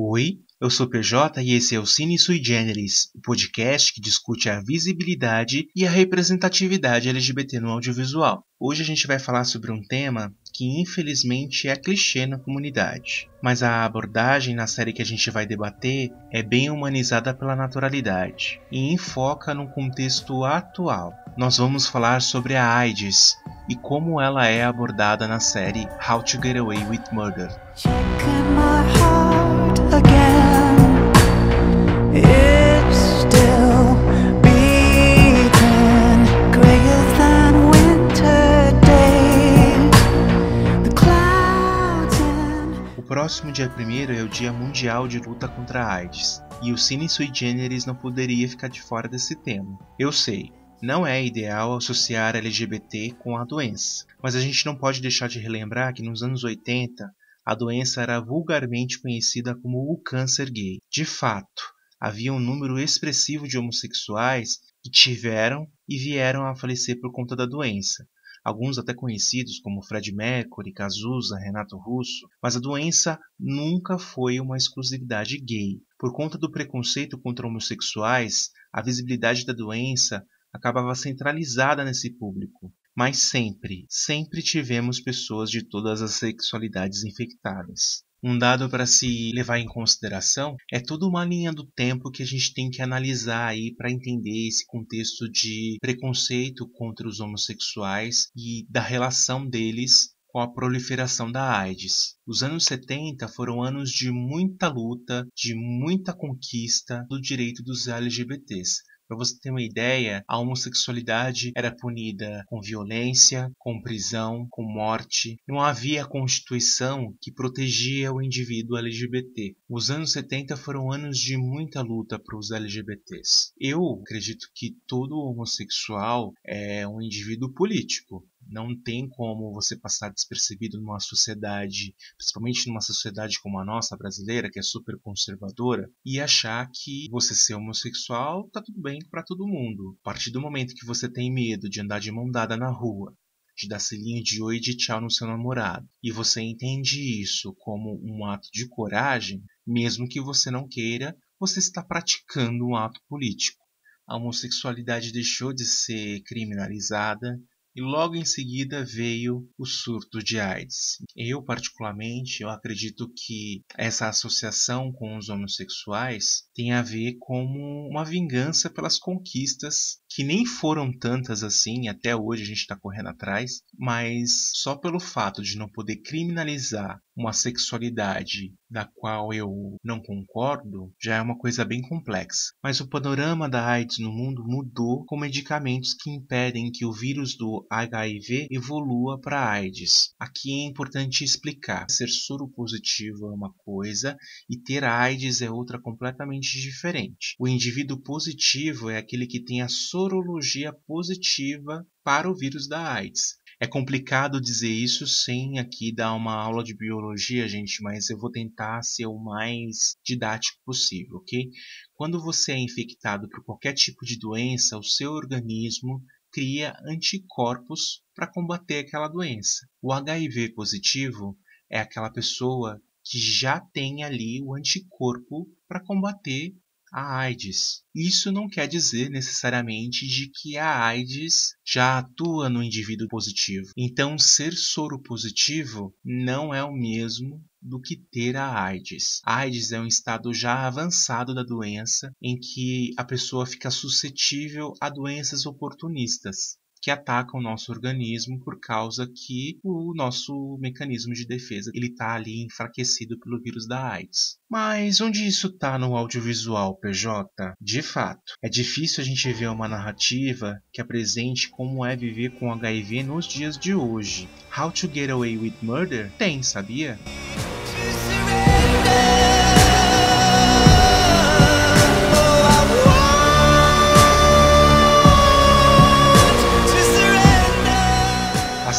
Oi, eu sou PJ e esse é o Cine Sui Generis, o podcast que discute a visibilidade e a representatividade LGBT no audiovisual. Hoje a gente vai falar sobre um tema que infelizmente é clichê na comunidade, mas a abordagem na série que a gente vai debater é bem humanizada pela naturalidade e enfoca no contexto atual. Nós vamos falar sobre a AIDS e como ela é abordada na série How to Get Away with Murder. Próximo dia 1 é o Dia Mundial de Luta contra a AIDS, e o Cine Sui Generis não poderia ficar de fora desse tema. Eu sei, não é ideal associar LGBT com a doença, mas a gente não pode deixar de relembrar que nos anos 80 a doença era vulgarmente conhecida como o câncer gay. De fato, havia um número expressivo de homossexuais que tiveram e vieram a falecer por conta da doença, alguns até conhecidos como Fred Mercury, Cazuza, Renato Russo, mas a doença nunca foi uma exclusividade gay. Por conta do preconceito contra homossexuais, a visibilidade da doença acabava centralizada nesse público. Mas sempre, sempre tivemos pessoas de todas as sexualidades infectadas. Um dado para se levar em consideração é toda uma linha do tempo que a gente tem que analisar aí para entender esse contexto de preconceito contra os homossexuais e da relação deles com a proliferação da AIDS. Os anos 70 foram anos de muita luta, de muita conquista do direito dos LGBTs. Para você ter uma ideia, a homossexualidade era punida com violência, com prisão, com morte. Não havia constituição que protegia o indivíduo LGBT. Os anos 70 foram anos de muita luta para os LGBTs. Eu acredito que todo homossexual é um indivíduo político. Não tem como você passar despercebido numa sociedade, principalmente numa sociedade como a nossa brasileira, que é super conservadora, e achar que você ser homossexual tá tudo bem para todo mundo. A partir do momento que você tem medo de andar de mão dada na rua, de dar selinho de oi e de tchau no seu namorado, e você entende isso como um ato de coragem, mesmo que você não queira, você está praticando um ato político. A homossexualidade deixou de ser criminalizada, e logo em seguida veio o surto de AIDS. Eu, particularmente, eu acredito que essa associação com os homossexuais tem a ver como uma vingança pelas conquistas que nem foram tantas assim, até hoje a gente está correndo atrás, mas só pelo fato de não poder criminalizar uma sexualidade da qual eu não concordo, já é uma coisa bem complexa. Mas o panorama da AIDS no mundo mudou com medicamentos que impedem que o vírus do HIV evolua para AIDS. Aqui é importante explicar: ser soro positivo é uma coisa e ter AIDS é outra completamente diferente. O indivíduo positivo é aquele que tem a sorologia positiva para o vírus da AIDS. É complicado dizer isso sem aqui dar uma aula de biologia, gente, mas eu vou tentar ser o mais didático possível, ok? Quando você é infectado por qualquer tipo de doença, o seu organismo cria anticorpos para combater aquela doença. O HIV positivo é aquela pessoa que já tem ali o anticorpo para combater a AIDS. Isso não quer dizer necessariamente de que a AIDS já atua no indivíduo positivo. Então, ser soro positivo não é o mesmo do que ter a AIDS. A AIDS é um estado já avançado da doença em que a pessoa fica suscetível a doenças oportunistas que atacam o nosso organismo por causa que o nosso mecanismo de defesa ele está ali enfraquecido pelo vírus da AIDS. Mas onde isso está no audiovisual, PJ? De fato, é difícil a gente ver uma narrativa que apresente como é viver com HIV nos dias de hoje. How to Get Away with Murder? Tem, sabia?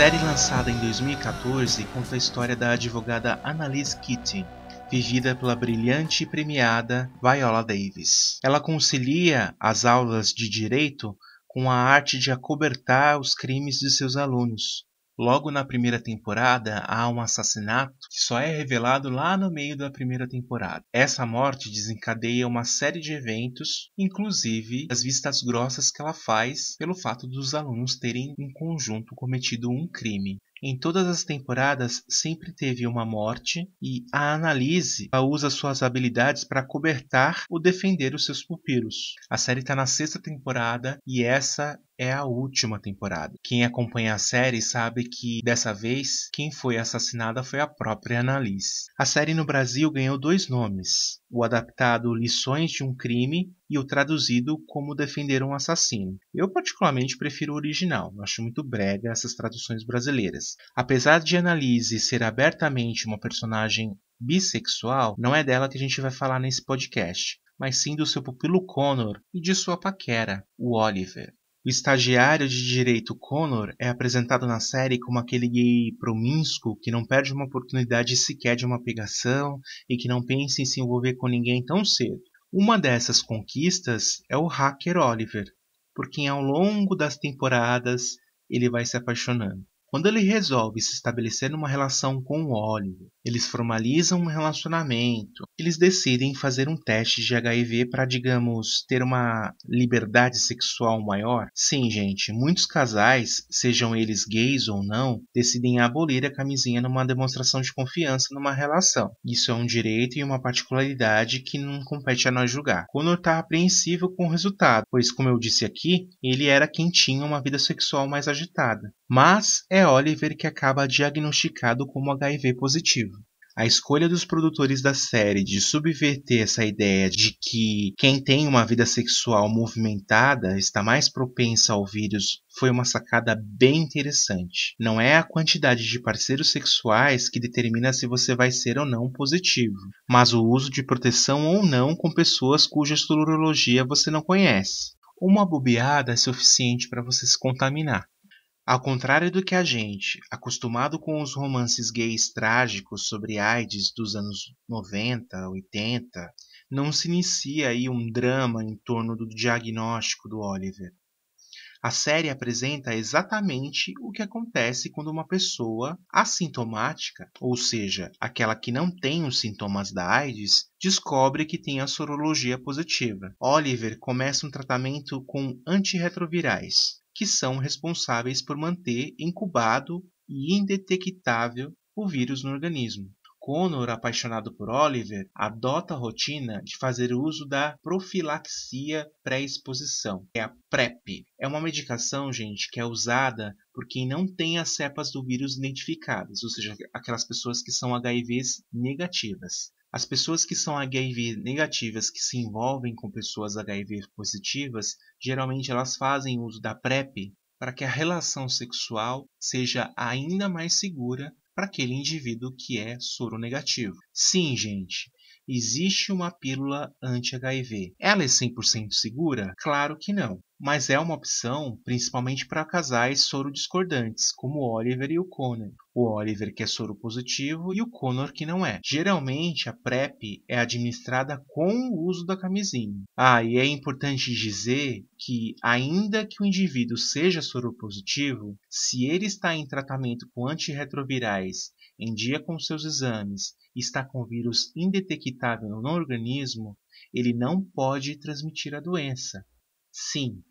Série lançada em 2014 conta a história da advogada Annalise Keating, vivida pela brilhante e premiada Viola Davis. Ela concilia as aulas de direito com a arte de acobertar os crimes de seus alunos, Logo na primeira temporada há um assassinato que só é revelado lá no meio da primeira temporada. Essa morte desencadeia uma série de eventos, inclusive as vistas grossas que ela faz pelo fato dos alunos terem em conjunto cometido um crime. Em todas as temporadas sempre teve uma morte e a Annalise usa suas habilidades para cobertar ou defender os seus pupilos. A série está na sexta temporada e essa é a última temporada. Quem acompanha a série sabe que dessa vez quem foi assassinada foi a própria Annalise. A série no Brasil ganhou dois nomes: o adaptado Lições de um Crime e o traduzido como Defender um Assassino. Eu particularmente prefiro o original, acho muito brega essas traduções brasileiras. Apesar de Annalise ser abertamente uma personagem bissexual, não é dela que a gente vai falar nesse podcast, mas sim do seu pupilo Connor e de sua paquera, o Oliver. O estagiário de direito Connor é apresentado na série como aquele gay promíscuo que não perde uma oportunidade sequer de uma pegação e que não pensa em se envolver com ninguém tão cedo. Uma dessas conquistas é o hacker Oliver, por quem ao longo das temporadas ele vai se apaixonando. Quando ele resolve se estabelecer numa relação com o Oliver, eles formalizam um relacionamento, eles decidem fazer um teste de HIV para, digamos, ter uma liberdade sexual maior. Sim, gente, muitos casais, sejam eles gays ou não, decidem abolir a camisinha numa demonstração de confiança numa relação. Isso é um direito e uma particularidade que não compete a nós julgar. Connor está apreensivo com o resultado, pois, como eu disse aqui, ele era quem tinha uma vida sexual mais agitada. Mas é Oliver que acaba diagnosticado como HIV positivo. A escolha dos produtores da série de subverter essa ideia de que quem tem uma vida sexual movimentada está mais propensa ao vírus foi uma sacada bem interessante. Não é a quantidade de parceiros sexuais que determina se você vai ser ou não positivo, mas o uso de proteção ou não com pessoas cuja sorologia você não conhece. Uma bobeada é suficiente para você se contaminar. Ao contrário do que a gente, acostumado com os romances gays trágicos sobre AIDS dos anos 90, 80, não se inicia aí um drama em torno do diagnóstico do Oliver. A série apresenta exatamente o que acontece quando uma pessoa assintomática, ou seja, aquela que não tem os sintomas da AIDS, descobre que tem a sorologia positiva. Oliver começa um tratamento com antirretrovirais, que são responsáveis por manter incubado e indetectável o vírus no organismo. Connor, apaixonado por Oliver, adota a rotina de fazer uso da profilaxia pré-exposição, que é a PrEP. É uma medicação, gente, que é usada por quem não tem as cepas do vírus identificadas, ou seja, aquelas pessoas que são HIVs negativas. As pessoas que são HIV negativas que se envolvem com pessoas HIV positivas, geralmente elas fazem uso da PrEP para que a relação sexual seja ainda mais segura para aquele indivíduo que é soro negativo. Sim, gente, existe uma pílula anti-HIV. Ela é 100% segura? Claro que não mas é uma opção principalmente para casais soro discordantes, como o Oliver e o Connor. O Oliver que é soro positivo e o Connor que não é. Geralmente a PrEP é administrada com o uso da camisinha. Ah, e é importante dizer que ainda que o indivíduo seja soro positivo, se ele está em tratamento com antirretrovirais em dia com seus exames está com vírus indetectável no organismo, ele não pode transmitir a doença. Sim,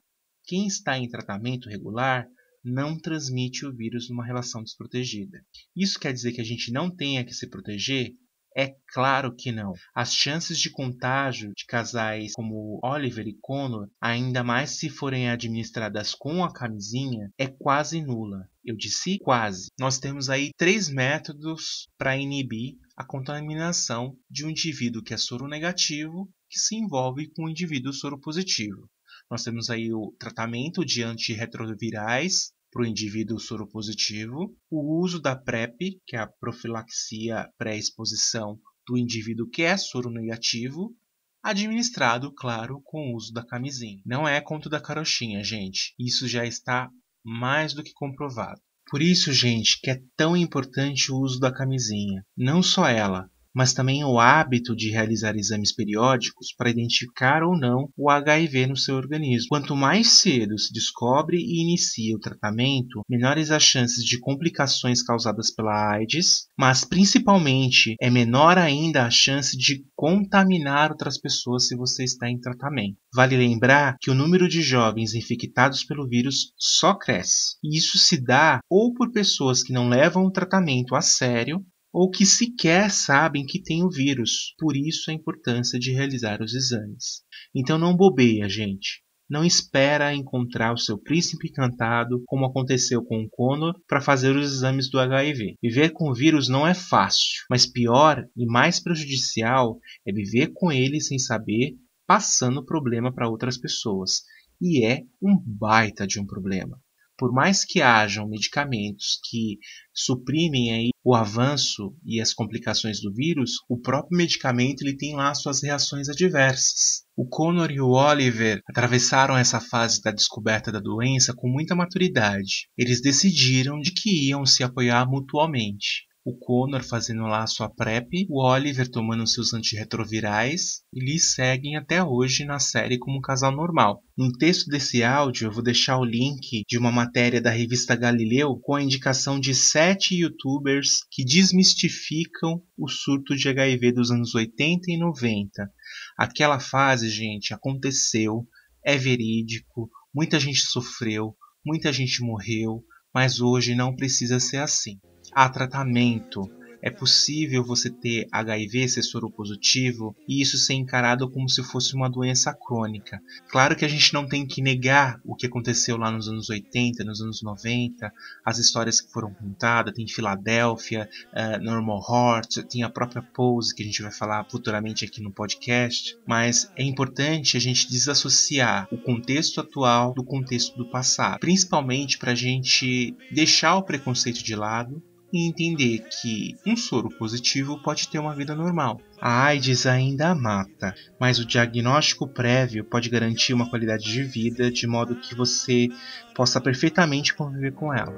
quem está em tratamento regular não transmite o vírus numa relação desprotegida. Isso quer dizer que a gente não tenha que se proteger? É claro que não. As chances de contágio de casais como Oliver e Connor, ainda mais se forem administradas com a camisinha, é quase nula. Eu disse quase. Nós temos aí três métodos para inibir a contaminação de um indivíduo que é soro negativo que se envolve com um indivíduo soro positivo. Nós temos aí o tratamento de antirretrovirais para o indivíduo soropositivo, o uso da PrEP, que é a profilaxia pré-exposição do indivíduo que é soronegativo, administrado, claro, com o uso da camisinha. Não é conto da carochinha, gente. Isso já está mais do que comprovado. Por isso, gente, que é tão importante o uso da camisinha. Não só ela, mas também o hábito de realizar exames periódicos para identificar ou não o HIV no seu organismo. Quanto mais cedo se descobre e inicia o tratamento, menores as chances de complicações causadas pela AIDS, mas principalmente é menor ainda a chance de contaminar outras pessoas se você está em tratamento. Vale lembrar que o número de jovens infectados pelo vírus só cresce. E isso se dá ou por pessoas que não levam o tratamento a sério ou que sequer sabem que tem o vírus. Por isso a importância de realizar os exames. Então não bobeia, gente. Não espera encontrar o seu príncipe encantado, como aconteceu com o Connor, para fazer os exames do HIV. Viver com o vírus não é fácil, mas pior e mais prejudicial é viver com ele sem saber, passando problema para outras pessoas. E é um baita de um problema por mais que hajam medicamentos que suprimem aí o avanço e as complicações do vírus, o próprio medicamento ele tem lá suas reações adversas. O Connor e o Oliver atravessaram essa fase da descoberta da doença com muita maturidade. Eles decidiram de que iam se apoiar mutuamente o Connor fazendo lá sua PrEP, o Oliver tomando seus antirretrovirais e eles seguem até hoje na série como um casal normal. No texto desse áudio eu vou deixar o link de uma matéria da revista Galileu com a indicação de sete youtubers que desmistificam o surto de HIV dos anos 80 e 90. Aquela fase, gente, aconteceu, é verídico, muita gente sofreu, muita gente morreu, mas hoje não precisa ser assim há tratamento. É possível você ter HIV, ser soro positivo, e isso ser encarado como se fosse uma doença crônica. Claro que a gente não tem que negar o que aconteceu lá nos anos 80, nos anos 90, as histórias que foram contadas, tem Filadélfia, uh, Normal Heart, tem a própria Pose, que a gente vai falar futuramente aqui no podcast, mas é importante a gente desassociar o contexto atual do contexto do passado, principalmente para a gente deixar o preconceito de lado e entender que um soro positivo pode ter uma vida normal. A AIDS ainda a mata, mas o diagnóstico prévio pode garantir uma qualidade de vida de modo que você possa perfeitamente conviver com ela.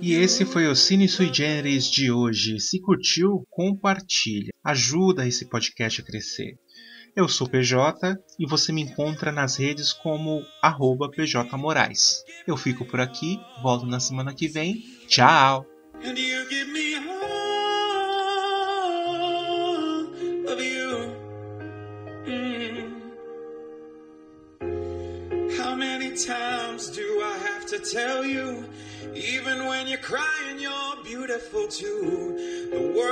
E esse foi o Cine Sui Generis de hoje. Se curtiu, compartilha. Ajuda esse podcast a crescer. Eu sou PJ e você me encontra nas redes como arroba PJ Moraes. Eu fico por aqui, volto na semana que vem. Tchau! times do I have to tell you? Even when you're crying, you're beautiful too. The world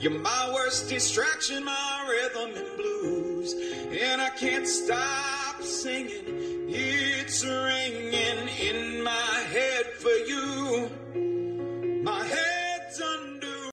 You're my worst distraction, my rhythm and blues. And I can't stop singing, it's ringing in my head for you.